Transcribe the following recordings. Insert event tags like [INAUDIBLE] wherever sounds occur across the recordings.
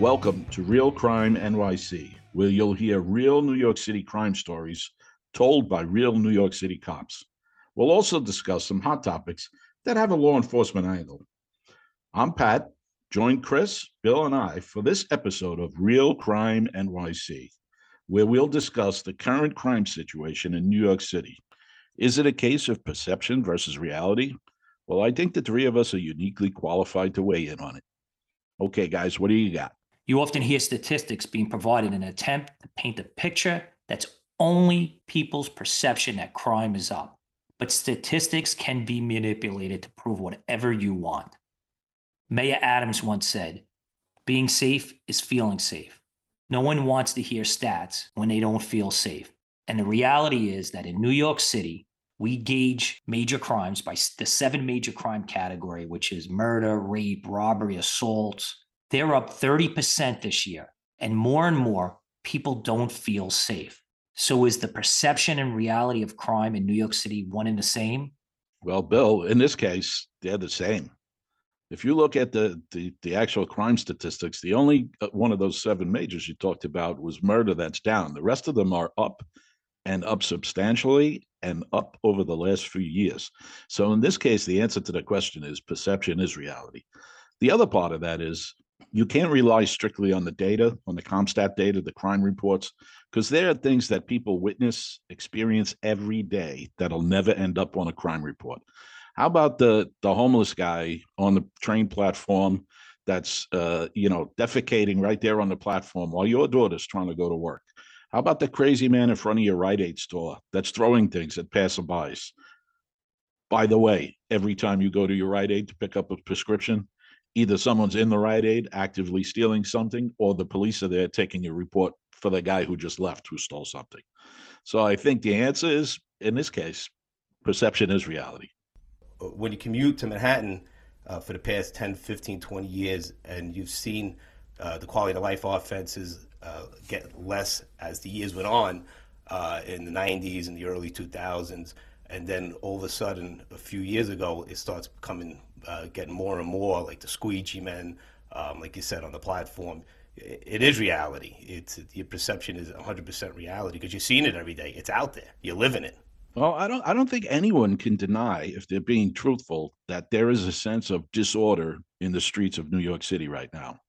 Welcome to Real Crime NYC, where you'll hear real New York City crime stories told by real New York City cops. We'll also discuss some hot topics that have a law enforcement angle. I'm Pat, join Chris, Bill, and I for this episode of Real Crime NYC, where we'll discuss the current crime situation in New York City. Is it a case of perception versus reality? Well, I think the three of us are uniquely qualified to weigh in on it. Okay, guys, what do you got? You often hear statistics being provided in an attempt to paint a picture that's only people's perception that crime is up. But statistics can be manipulated to prove whatever you want. Mayor Adams once said, being safe is feeling safe. No one wants to hear stats when they don't feel safe. And the reality is that in New York City, we gauge major crimes by the seven major crime category, which is murder, rape, robbery, assault, they're up 30% this year. And more and more people don't feel safe. So is the perception and reality of crime in New York City one and the same? Well, Bill, in this case, they're the same. If you look at the, the, the actual crime statistics, the only uh, one of those seven majors you talked about was murder that's down. The rest of them are up and up substantially and up over the last few years. So in this case, the answer to the question is perception is reality. The other part of that is you can't rely strictly on the data, on the CompStat data, the crime reports, because there are things that people witness, experience every day that'll never end up on a crime report. How about the the homeless guy on the train platform that's uh, you know defecating right there on the platform while your daughter's trying to go to work? How about the crazy man in front of your Rite Aid store that's throwing things at passerbys? By the way, every time you go to your Rite Aid to pick up a prescription, either someone's in the Rite Aid actively stealing something, or the police are there taking a report for the guy who just left who stole something. So I think the answer is, in this case, perception is reality. When you commute to Manhattan uh, for the past 10, 15, 20 years, and you've seen uh, the quality of life offenses uh, get less as the years went on uh, in the 90s and the early 2000s, and then all of a sudden, a few years ago, it starts becoming uh, getting more and more like the squeegee men, um, like you said on the platform. It, it is reality. It's your perception is 100% reality because you're seeing it every day. It's out there. You're living it. Well, I don't. I don't think anyone can deny, if they're being truthful, that there is a sense of disorder in the streets of New York City right now.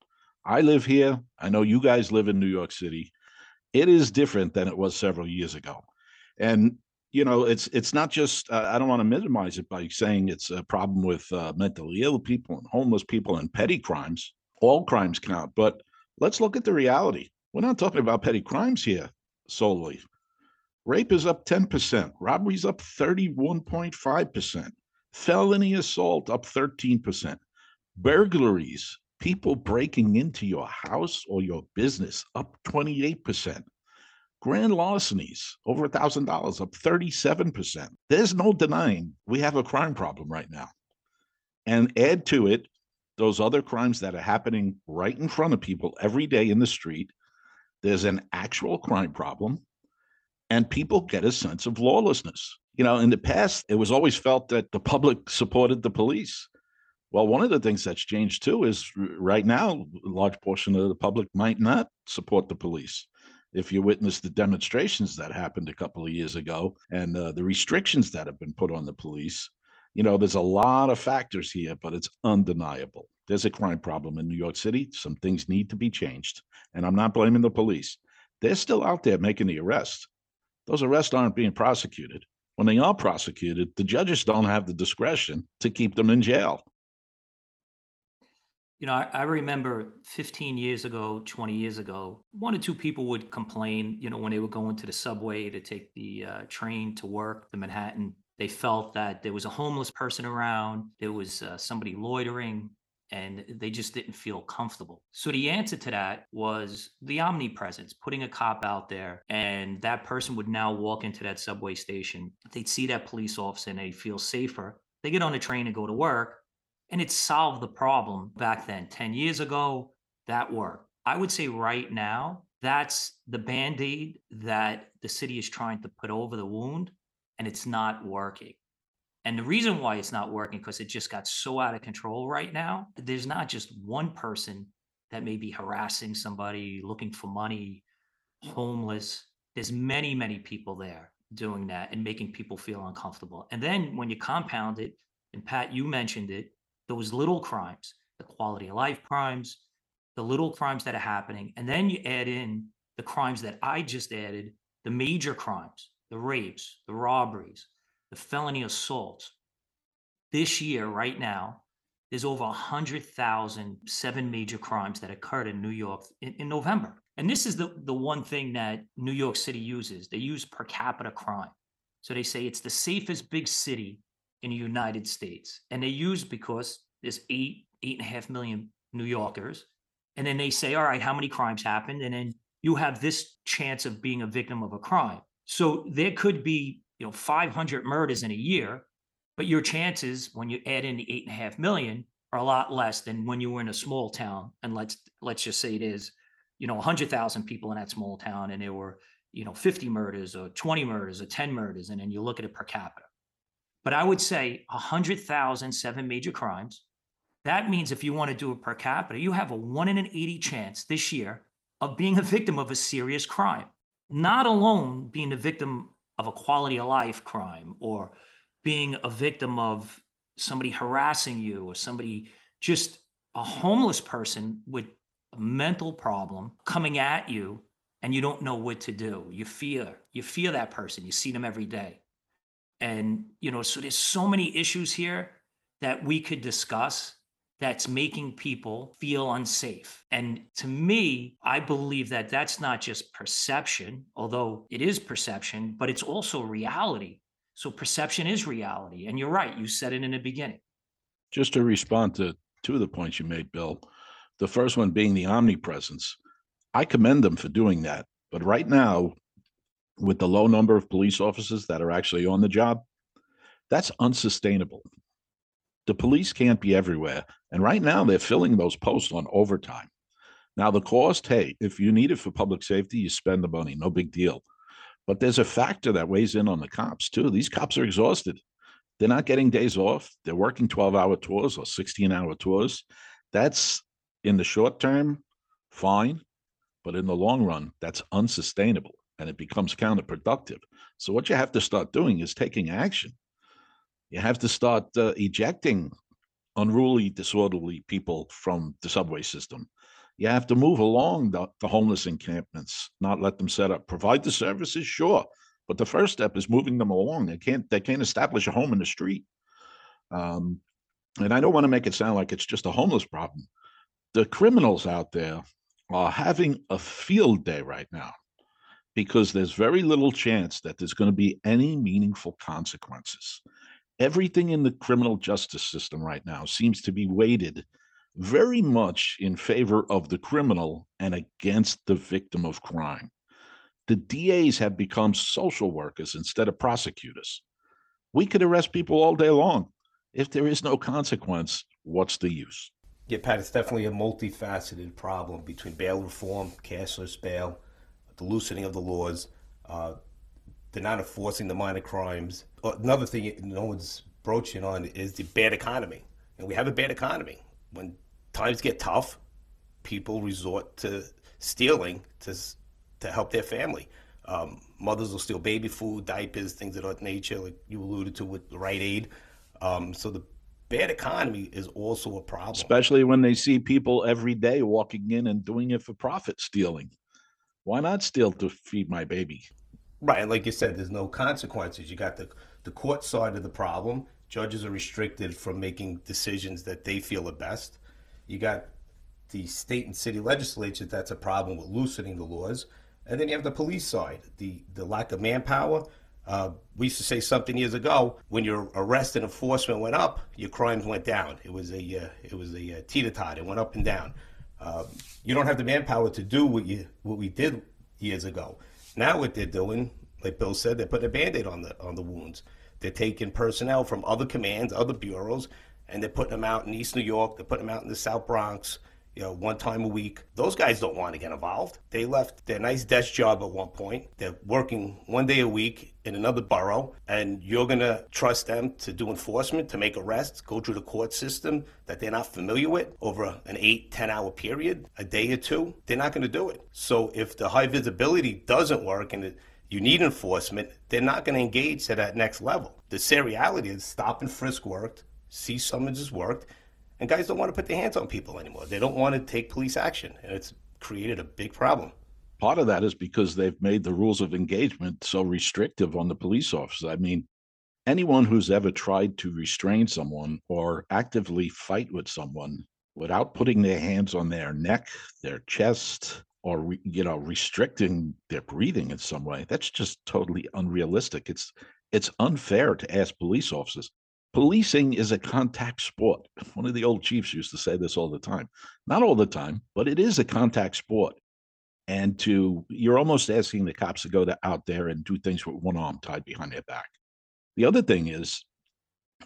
I live here. I know you guys live in New York City. It is different than it was several years ago, and you know, it's it's not just. Uh, I don't want to minimize it by saying it's a problem with uh, mentally ill people and homeless people and petty crimes. All crimes count, but let's look at the reality. We're not talking about petty crimes here solely. Rape is up 10%, robbery's up 31.5%, felony assault up 13%, burglaries, people breaking into your house or your business up 28%, Grand larcenies over a thousand dollars, up 37%. There's no denying we have a crime problem right now. And add to it those other crimes that are happening right in front of people every day in the street. There's an actual crime problem, and people get a sense of lawlessness. You know, in the past, it was always felt that the public supported the police. Well, one of the things that's changed too is right now, a large portion of the public might not support the police if you witness the demonstrations that happened a couple of years ago and uh, the restrictions that have been put on the police, you know, there's a lot of factors here, but it's undeniable. There's a crime problem in New York City. Some things need to be changed. And I'm not blaming the police. They're still out there making the arrests. Those arrests aren't being prosecuted. When they are prosecuted, the judges don't have the discretion to keep them in jail. You know, I, I, remember 15 years ago, 20 years ago, one or two people would complain, you know, when they were going to the subway to take the uh, train to work the Manhattan. They felt that there was a homeless person around, there was uh, somebody loitering, and they just didn't feel comfortable. So the answer to that was the omnipresence, putting a cop out there, and that person would now walk into that subway station. They'd see that police officer and they'd feel safer. They get on the train and go to work and it solved the problem back then. 10 years ago, that worked. I would say right now, that's the band aid that the city is trying to put over the wound, and it's not working. And the reason why it's not working because it just got so out of control right now. There's not just one person that may be harassing somebody, looking for money, homeless. There's many, many people there doing that and making people feel uncomfortable. And then when you compound it, and Pat, you mentioned it, those little crimes, the quality of life crimes, the little crimes that are happening, and then you add in the crimes that I just added, the major crimes, the rapes, the robberies, the felony assaults. This year, right now, there's over 100,000 seven major crimes that occurred in New York in, in November. And this is the, the one thing that New York City uses. They use per capita crime. So they say it's the safest big city in the United States. And they use because there's eight, eight and a half million New Yorkers. And then they say, all right, how many crimes happened? And then you have this chance of being a victim of a crime. So there could be, you know, 500 murders in a year, but your chances when you add in the eight and a half million are a lot less than when you were in a small town. And let's let's just say it is, you know, 100,000 people in that small town, and there were, you know, 50 murders or 20 murders or 10 murders, and then you look at it per capita. But I would say 100,000 seven major crimes. That means if you want to do it per capita, you have a one in an 80 chance this year of being a victim of a serious crime, not alone being a victim of a quality of life crime or being a victim of somebody harassing you or somebody just a homeless person with a mental problem coming at you and you don't know what to do. You fear, you fear that person. You see them every day. And, you know, so there's so many issues here that we could discuss that's making people feel unsafe. And to me, I believe that that's not just perception, although it is perception, but it's also reality. So perception is reality. And you're right, you said it in the beginning. Just to respond to two of the points you made, Bill. The first one being the omnipresence. I commend them for doing that. But right now, with the low number of police officers that are actually on the job, that's unsustainable. The police can't be everywhere. And right now, they're filling those posts on overtime. Now, the cost hey, if you need it for public safety, you spend the money, no big deal. But there's a factor that weighs in on the cops too. These cops are exhausted. They're not getting days off. They're working 12 hour tours or 16 hour tours. That's in the short term, fine. But in the long run, that's unsustainable and it becomes counterproductive. So, what you have to start doing is taking action. You have to start uh, ejecting unruly, disorderly people from the subway system. You have to move along the, the homeless encampments, not let them set up. Provide the services, sure, but the first step is moving them along. They can't they can't establish a home in the street. Um, and I don't want to make it sound like it's just a homeless problem. The criminals out there are having a field day right now because there's very little chance that there's going to be any meaningful consequences everything in the criminal justice system right now seems to be weighted very much in favor of the criminal and against the victim of crime. The DAs have become social workers instead of prosecutors. We could arrest people all day long. If there is no consequence, what's the use? Yeah, Pat, it's definitely a multifaceted problem between bail reform, cashless bail, the loosening of the laws, uh, they're not enforcing the minor crimes. Another thing no one's broaching on is the bad economy. And we have a bad economy. When times get tough, people resort to stealing to to help their family. Um, mothers will steal baby food, diapers, things of that nature, like you alluded to with the Rite Aid. Um, so the bad economy is also a problem. Especially when they see people every day walking in and doing it for profit stealing. Why not steal to feed my baby? Right, and like you said, there's no consequences. You got the the court side of the problem. Judges are restricted from making decisions that they feel are best. You got the state and city legislatures. That's a problem with loosening the laws, and then you have the police side, the the lack of manpower. Uh, we used to say something years ago: when your arrest and enforcement went up, your crimes went down. It was a uh, it was a uh, teeter tot. It went up and down. Um, you don't have the manpower to do what you what we did years ago. Now what they're doing, like Bill said, they're putting a band-aid on the on the wounds. They're taking personnel from other commands, other bureaus, and they're putting them out in East New York. They're putting them out in the South Bronx, you know, one time a week. Those guys don't want to get involved. They left their nice desk job at one point. They're working one day a week in another borough, and you're going to trust them to do enforcement, to make arrests, go through the court system that they're not familiar with over an eight, 10 hour period, a day or two. They're not going to do it. So if the high visibility doesn't work and it, you need enforcement, they're not going to engage to that next level. The seriality is stop and frisk worked, C summonses worked, and guys don't want to put their hands on people anymore. They don't want to take police action, and it's created a big problem. Part of that is because they've made the rules of engagement so restrictive on the police officers. I mean, anyone who's ever tried to restrain someone or actively fight with someone without putting their hands on their neck, their chest, or you know restricting their breathing in some way that's just totally unrealistic it's it's unfair to ask police officers policing is a contact sport. [LAUGHS] One of the old chiefs used to say this all the time. Not all the time, but it is a contact sport. And to you're almost asking the cops to go to, out there and do things with one arm tied behind their back. The other thing is,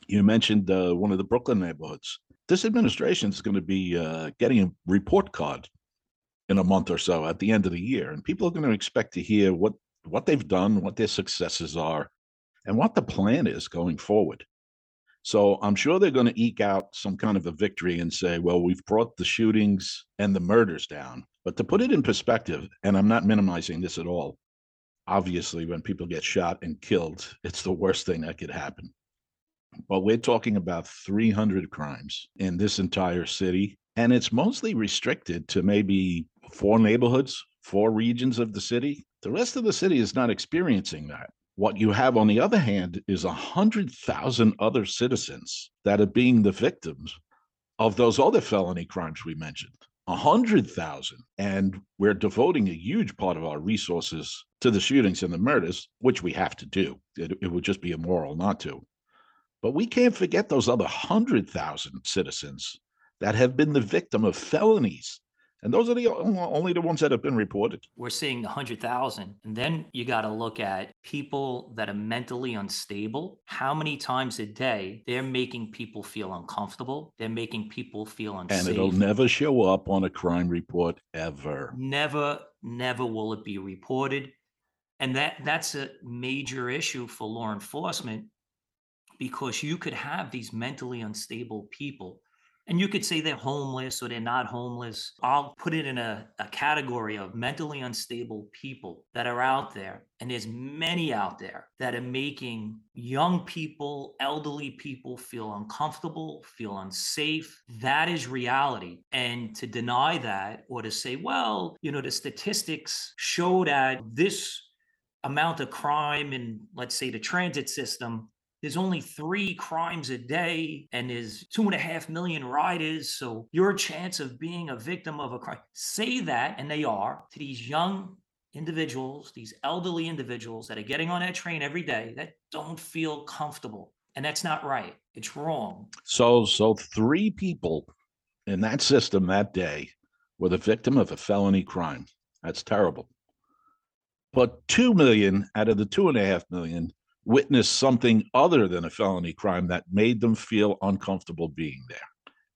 you mentioned uh, one of the Brooklyn neighborhoods. This administration is going to be uh, getting a report card in a month or so at the end of the year, and people are going to expect to hear what what they've done, what their successes are, and what the plan is going forward. So I'm sure they're going to eke out some kind of a victory and say, well, we've brought the shootings and the murders down. But to put it in perspective, and I'm not minimizing this at all, obviously, when people get shot and killed, it's the worst thing that could happen. But we're talking about 300 crimes in this entire city, and it's mostly restricted to maybe four neighborhoods, four regions of the city. The rest of the city is not experiencing that. What you have, on the other hand, is a hundred thousand other citizens that are being the victims of those other felony crimes we mentioned. A hundred thousand. And we're devoting a huge part of our resources to the shootings and the murders, which we have to do. It, it would just be immoral not to. But we can't forget those other hundred thousand citizens that have been the victim of felonies and those are the only the ones that have been reported. We're seeing 100,000. And then you got to look at people that are mentally unstable. How many times a day they're making people feel uncomfortable? They're making people feel unsafe. And it'll never show up on a crime report ever. Never, never will it be reported. And that that's a major issue for law enforcement because you could have these mentally unstable people and you could say they're homeless or they're not homeless. I'll put it in a, a category of mentally unstable people that are out there. And there's many out there that are making young people, elderly people feel uncomfortable, feel unsafe. That is reality. And to deny that or to say, well, you know, the statistics show that this amount of crime in, let's say, the transit system there's only three crimes a day and there's two and a half million riders. So your chance of being a victim of a crime, say that, and they are to these young individuals, these elderly individuals that are getting on that train every day that don't feel comfortable. And that's not right. It's wrong. So, so three people in that system that day were the victim of a felony crime. That's terrible. But two million out of the two and a half million witnessed something other than a felony crime that made them feel uncomfortable being there.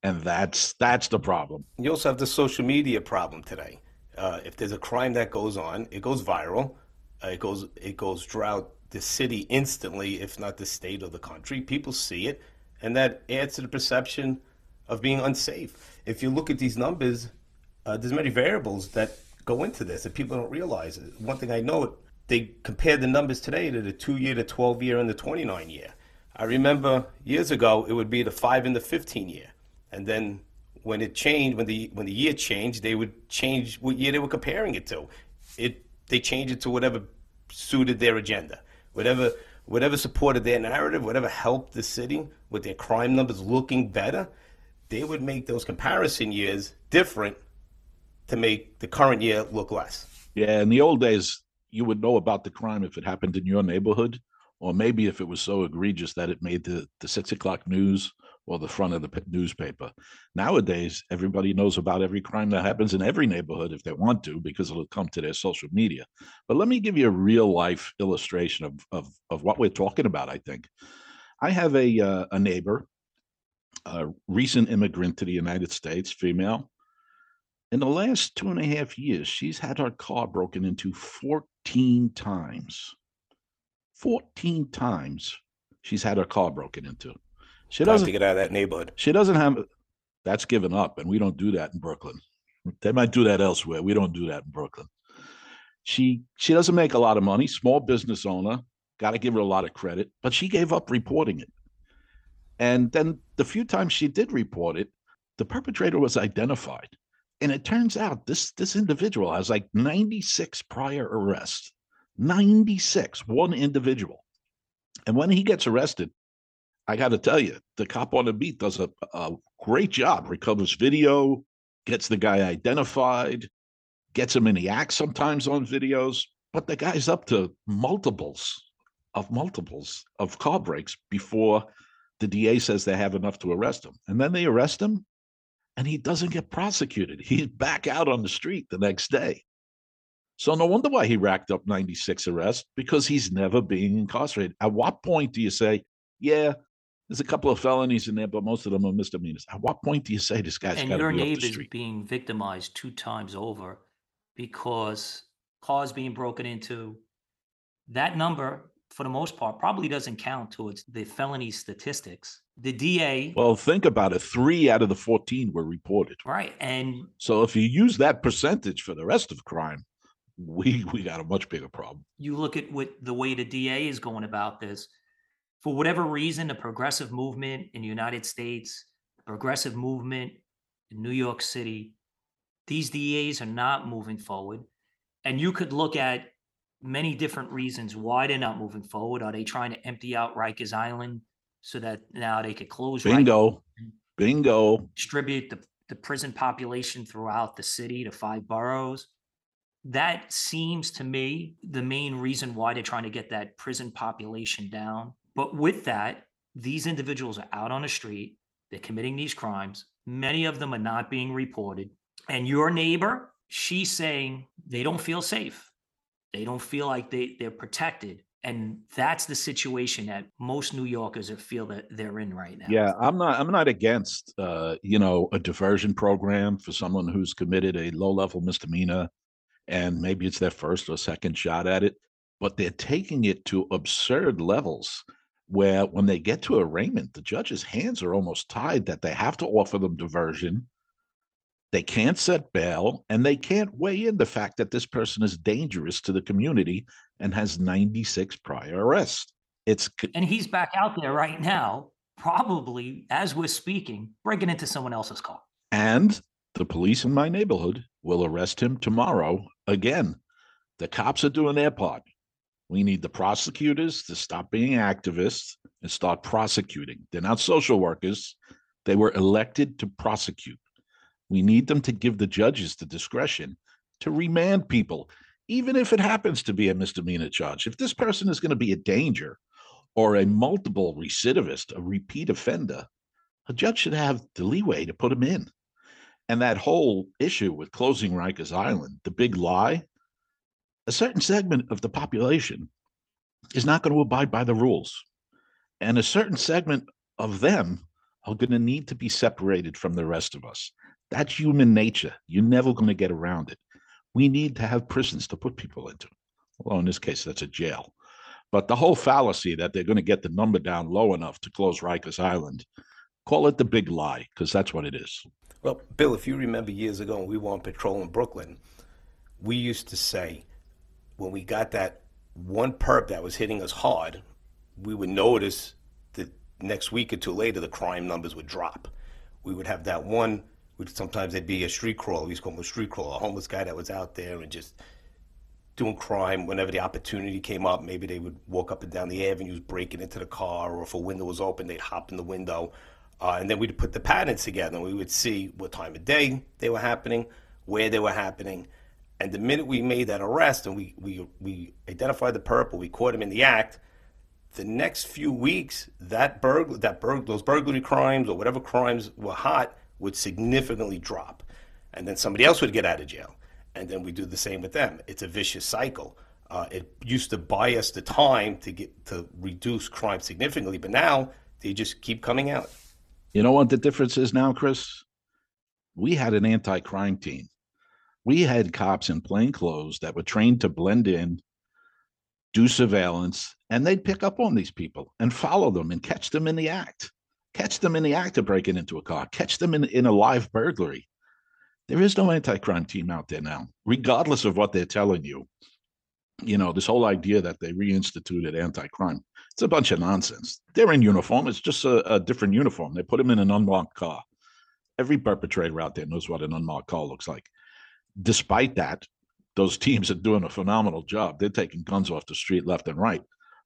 And that's that's the problem. You also have the social media problem today. Uh, if there's a crime that goes on it goes viral uh, it goes it goes throughout the city instantly if not the state or the country. People see it and that adds to the perception of being unsafe. If you look at these numbers uh, there's many variables that go into this that people don't realize. One thing i know they compared the numbers today to the two year, the 12 year, and the 29 year. I remember years ago it would be the five and the 15 year, and then when it changed, when the when the year changed, they would change what year they were comparing it to. It they changed it to whatever suited their agenda, whatever whatever supported their narrative, whatever helped the city with their crime numbers looking better. They would make those comparison years different to make the current year look less. Yeah, in the old days, you would know about the crime if it happened in your neighborhood, or maybe if it was so egregious that it made the, the six o'clock news or the front of the newspaper. Nowadays, everybody knows about every crime that happens in every neighborhood if they want to, because it'll come to their social media. But let me give you a real life illustration of, of, of what we're talking about, I think. I have a, uh, a neighbor, a recent immigrant to the United States, female. In the last two and a half years, she's had her car broken into 14 times. 14 times she's had her car broken into. She doesn't to get out of that neighborhood. She doesn't have that's given up, and we don't do that in Brooklyn. They might do that elsewhere. We don't do that in Brooklyn. She she doesn't make a lot of money, small business owner, got to give her a lot of credit, but she gave up reporting it. And then the few times she did report it, the perpetrator was identified. And it turns out this this individual has like 96 prior arrests. 96, one individual. And when he gets arrested, I got to tell you, the cop on the beat does a, a great job, recovers video, gets the guy identified, gets him in the act sometimes on videos, but the guy's up to multiples of multiples of car breaks before the DA says they have enough to arrest him. And then they arrest him and he doesn't get prosecuted. He's back out on the street the next day. So no wonder why he racked up 96 arrests because he's never being incarcerated. At what point do you say, yeah, there's a couple of felonies in there, but most of them are misdemeanors. At what point do you say this guy's got to your be neighbor is being victimized two times over because cars being broken into? That number for the most part, probably doesn't count towards the felony statistics. The DA. Well, think about it. Three out of the 14 were reported. Right. And so if you use that percentage for the rest of crime, we we got a much bigger problem. You look at what the way the DA is going about this. For whatever reason, the progressive movement in the United States, progressive movement in New York City, these DAs are not moving forward. And you could look at many different reasons why they're not moving forward. Are they trying to empty out Rikers Island so that now they could close? Bingo, bingo. Distribute the, the prison population throughout the city to five boroughs. That seems to me the main reason why they're trying to get that prison population down. But with that, these individuals are out on the street. They're committing these crimes. Many of them are not being reported. And your neighbor, she's saying they don't feel safe they don't feel like they, they're protected. And that's the situation that most New Yorkers feel that they're in right now. Yeah, I'm not. I'm not against, uh, you know, a diversion program for someone who's committed a low-level misdemeanor, and maybe it's their first or second shot at it. But they're taking it to absurd levels, where when they get to arraignment, the judge's hands are almost tied that they have to offer them diversion they can't set bail and they can't weigh in the fact that this person is dangerous to the community and has 96 prior arrests. It's and he's back out there right now, probably as we're speaking, breaking into someone else's car. And the police in my neighborhood will arrest him tomorrow again. The cops are doing their part. We need the prosecutors to stop being activists and start prosecuting. They're not social workers. They were elected to prosecute. We need them to give the judges the discretion to remand people, even if it happens to be a misdemeanor charge. If this person is going to be a danger or a multiple recidivist, a repeat offender, a judge should have the leeway to put him in. And that whole issue with closing Rikers Island, the big lie, a certain segment of the population is not going to abide by the rules. And a certain segment of them are going to need to be separated from the rest of us. That's human nature. You're never going to get around it. We need to have prisons to put people into. Well, in this case, that's a jail. But the whole fallacy that they're going to get the number down low enough to close Rikers Island, call it the big lie, because that's what it is. Well, Bill, if you remember years ago when we were on patrol in Brooklyn, we used to say when we got that one perp that was hitting us hard, we would notice that next week or two later the crime numbers would drop. We would have that one would sometimes there'd be a street crawler. We used to call him a street crawler, a homeless guy that was out there and just doing crime whenever the opportunity came up. Maybe they would walk up and down the avenues, breaking into the car, or if a window was open, they'd hop in the window. Uh, and then we'd put the patterns together and we would see what time of day they were happening, where they were happening. And the minute we made that arrest and we, we, we identified the purple, we caught him in the act, the next few weeks, that burglar, that burg- those burglary crimes or whatever crimes were hot, would significantly drop. And then somebody else would get out of jail. And then we do the same with them. It's a vicious cycle. Uh, it used to buy us the time to get to reduce crime significantly, but now they just keep coming out. You know what the difference is now, Chris? We had an anti-crime team We had cops in plain clothes that were trained to blend in, do surveillance, and they'd pick up on these people and follow them and catch them in the act. Catch them in the act of breaking into a car, catch them in, in a live burglary. There is no anti crime team out there now, regardless of what they're telling you. You know, this whole idea that they reinstituted anti crime, it's a bunch of nonsense. They're in uniform, it's just a, a different uniform. They put them in an unmarked car. Every perpetrator out there knows what an unmarked car looks like. Despite that, those [LAUGHS] teams are doing a phenomenal job. They're taking guns off the street left and right.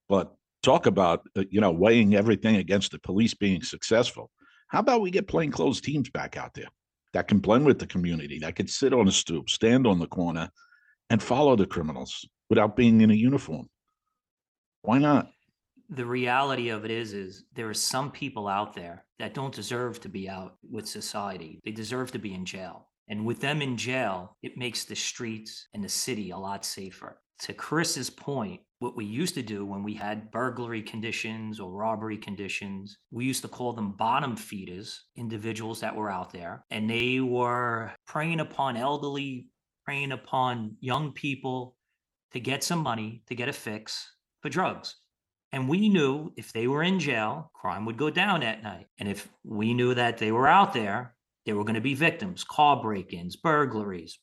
But talk about uh, you know weighing everything against the police being successful. How about we get plainclothes teams back out there that can blend with the community, that can sit on a stoop, stand on the corner, and follow the criminals without being in a uniform? Why not? the reality of it is is there are some people out there that don't deserve to be out with society they deserve to be in jail and with them in jail it makes the streets and the city a lot safer to chris's point what we used to do when we had burglary conditions or robbery conditions we used to call them bottom feeders individuals that were out there and they were preying upon elderly preying upon young people to get some money to get a fix for drugs and we knew if they were in jail, crime would go down at night. And if we knew that they were out there, there were going to be victims, car break ins, burglaries,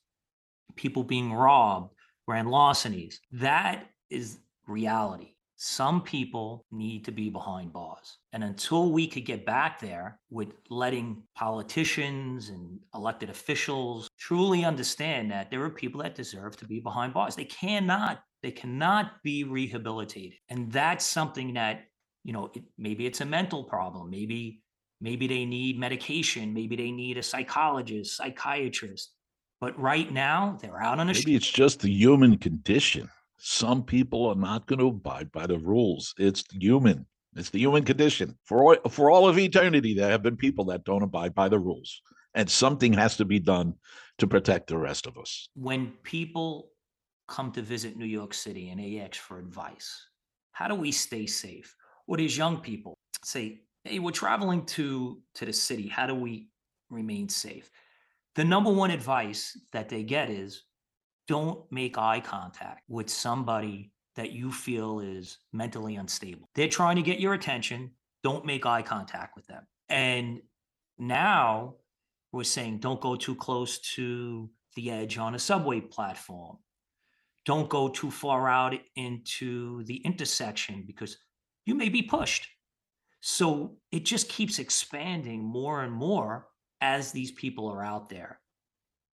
people being robbed, grand larcenies. That is reality. Some people need to be behind bars. And until we could get back there with letting politicians and elected officials truly understand that there are people that deserve to be behind bars, they cannot they cannot be rehabilitated. And that's something that, you know, it, maybe it's a mental problem. Maybe, maybe they need medication. Maybe they need a psychologist, psychiatrist. But right now, they're out on the Maybe street. it's just the human condition. Some people are not going to abide by the rules. It's human. It's the human condition. For all, for all of eternity, there have been people that don't abide by the rules, and something has to be done to protect the rest of us. When people come to visit New York City and AX for advice, how do we stay safe? Or these young people say, hey, we're traveling to, to the city. How do we remain safe? The number one advice that they get is don't make eye contact with somebody that you feel is mentally unstable. They're trying to get your attention. Don't make eye contact with them. And now we're saying don't go too close to the edge on a subway platform. Don't go too far out into the intersection because you may be pushed. So it just keeps expanding more and more as these people are out there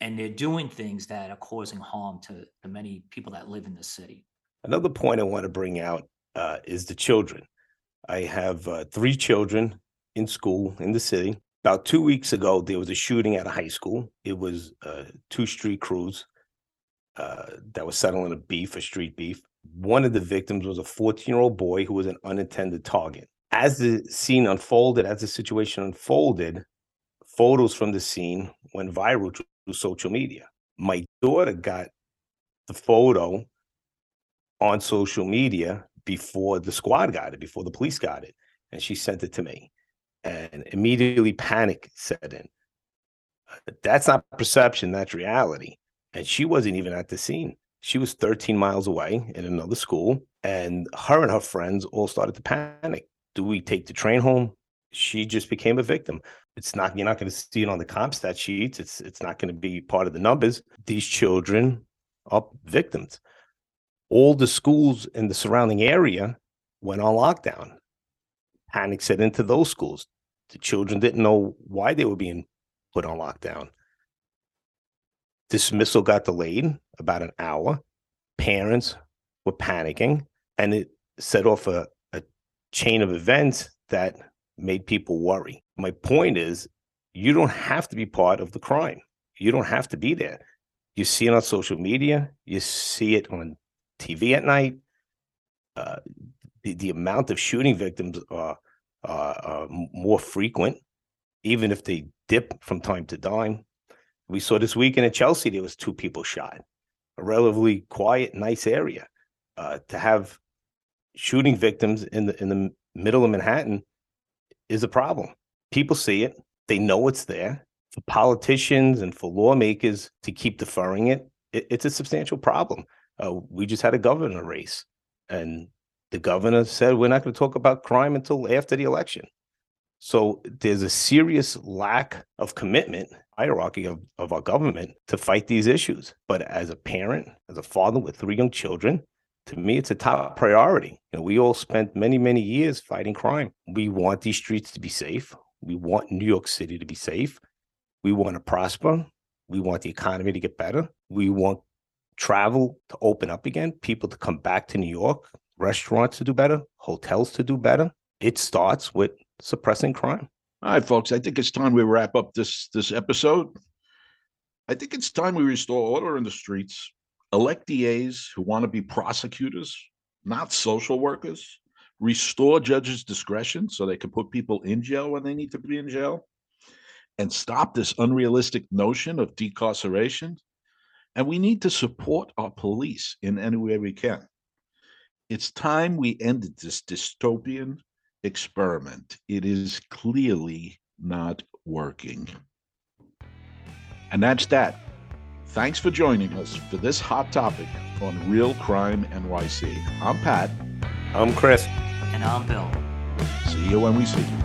and they're doing things that are causing harm to the many people that live in the city. Another point I want to bring out uh, is the children. I have uh, three children in school in the city. About two weeks ago, there was a shooting at a high school. It was uh, two street crews uh, that was settling a beef, a street beef. One of the victims was a 14 year old boy who was an unintended target. As the scene unfolded, as the situation unfolded, photos from the scene went viral through social media. My daughter got the photo on social media before the squad got it, before the police got it, and she sent it to me. And immediately panic set in. That's not perception, that's reality. And she wasn't even at the scene. She was 13 miles away in another school, and her and her friends all started to panic. Do we take the train home? She just became a victim. It's not you're not going to see it on the CompStat sheets. It's it's not going to be part of the numbers. These children are victims. All the schools in the surrounding area went on lockdown. Panic set into those schools. The children didn't know why they were being put on lockdown. Dismissal got delayed about an hour. Parents were panicking, and it set off a, a chain of events that made people worry. My point is, you don't have to be part of the crime. You don't have to be there. You see it on social media, you see it on TV at night. Uh, the, the amount of shooting victims are, are, are more frequent, even if they dip from time to time. We saw this weekend in Chelsea, there was two people shot. A relatively quiet, nice area. Uh, to have shooting victims in the in the middle of Manhattan is a problem. People see it, they know it's there. for politicians and for lawmakers to keep deferring it, it it's a substantial problem. Uh, we just had a governor race, and the governor said we're not going to talk about crime until after the election. So there's a serious lack of commitment, hierarchy of, of our government to fight these issues. But as a parent, as a father with three young children, to me, it's a top priority. You know, we all spent many, many years fighting crime. We want these streets to be safe. We want New York City to be safe. We want to prosper. We want the economy to get better. We want travel to open up again, people to come back to New York, restaurants to do better, hotels to do better. It starts with suppressing crime. All right, folks. I think it's time we wrap up this this episode. I think it's time we restore order in the streets. Elect DAs who want to be prosecutors, not social workers. Restore judges' discretion so they can put people in jail when they need to be in jail. And stop this unrealistic notion of decarceration. And we need to support our police in any way we can. It's time we ended this dystopian experiment. It is clearly not working. And that's that. Thanks for joining us for this hot topic on Real Crime NYC. I'm Pat. I'm Chris. And I'm Bill. See you when we see you.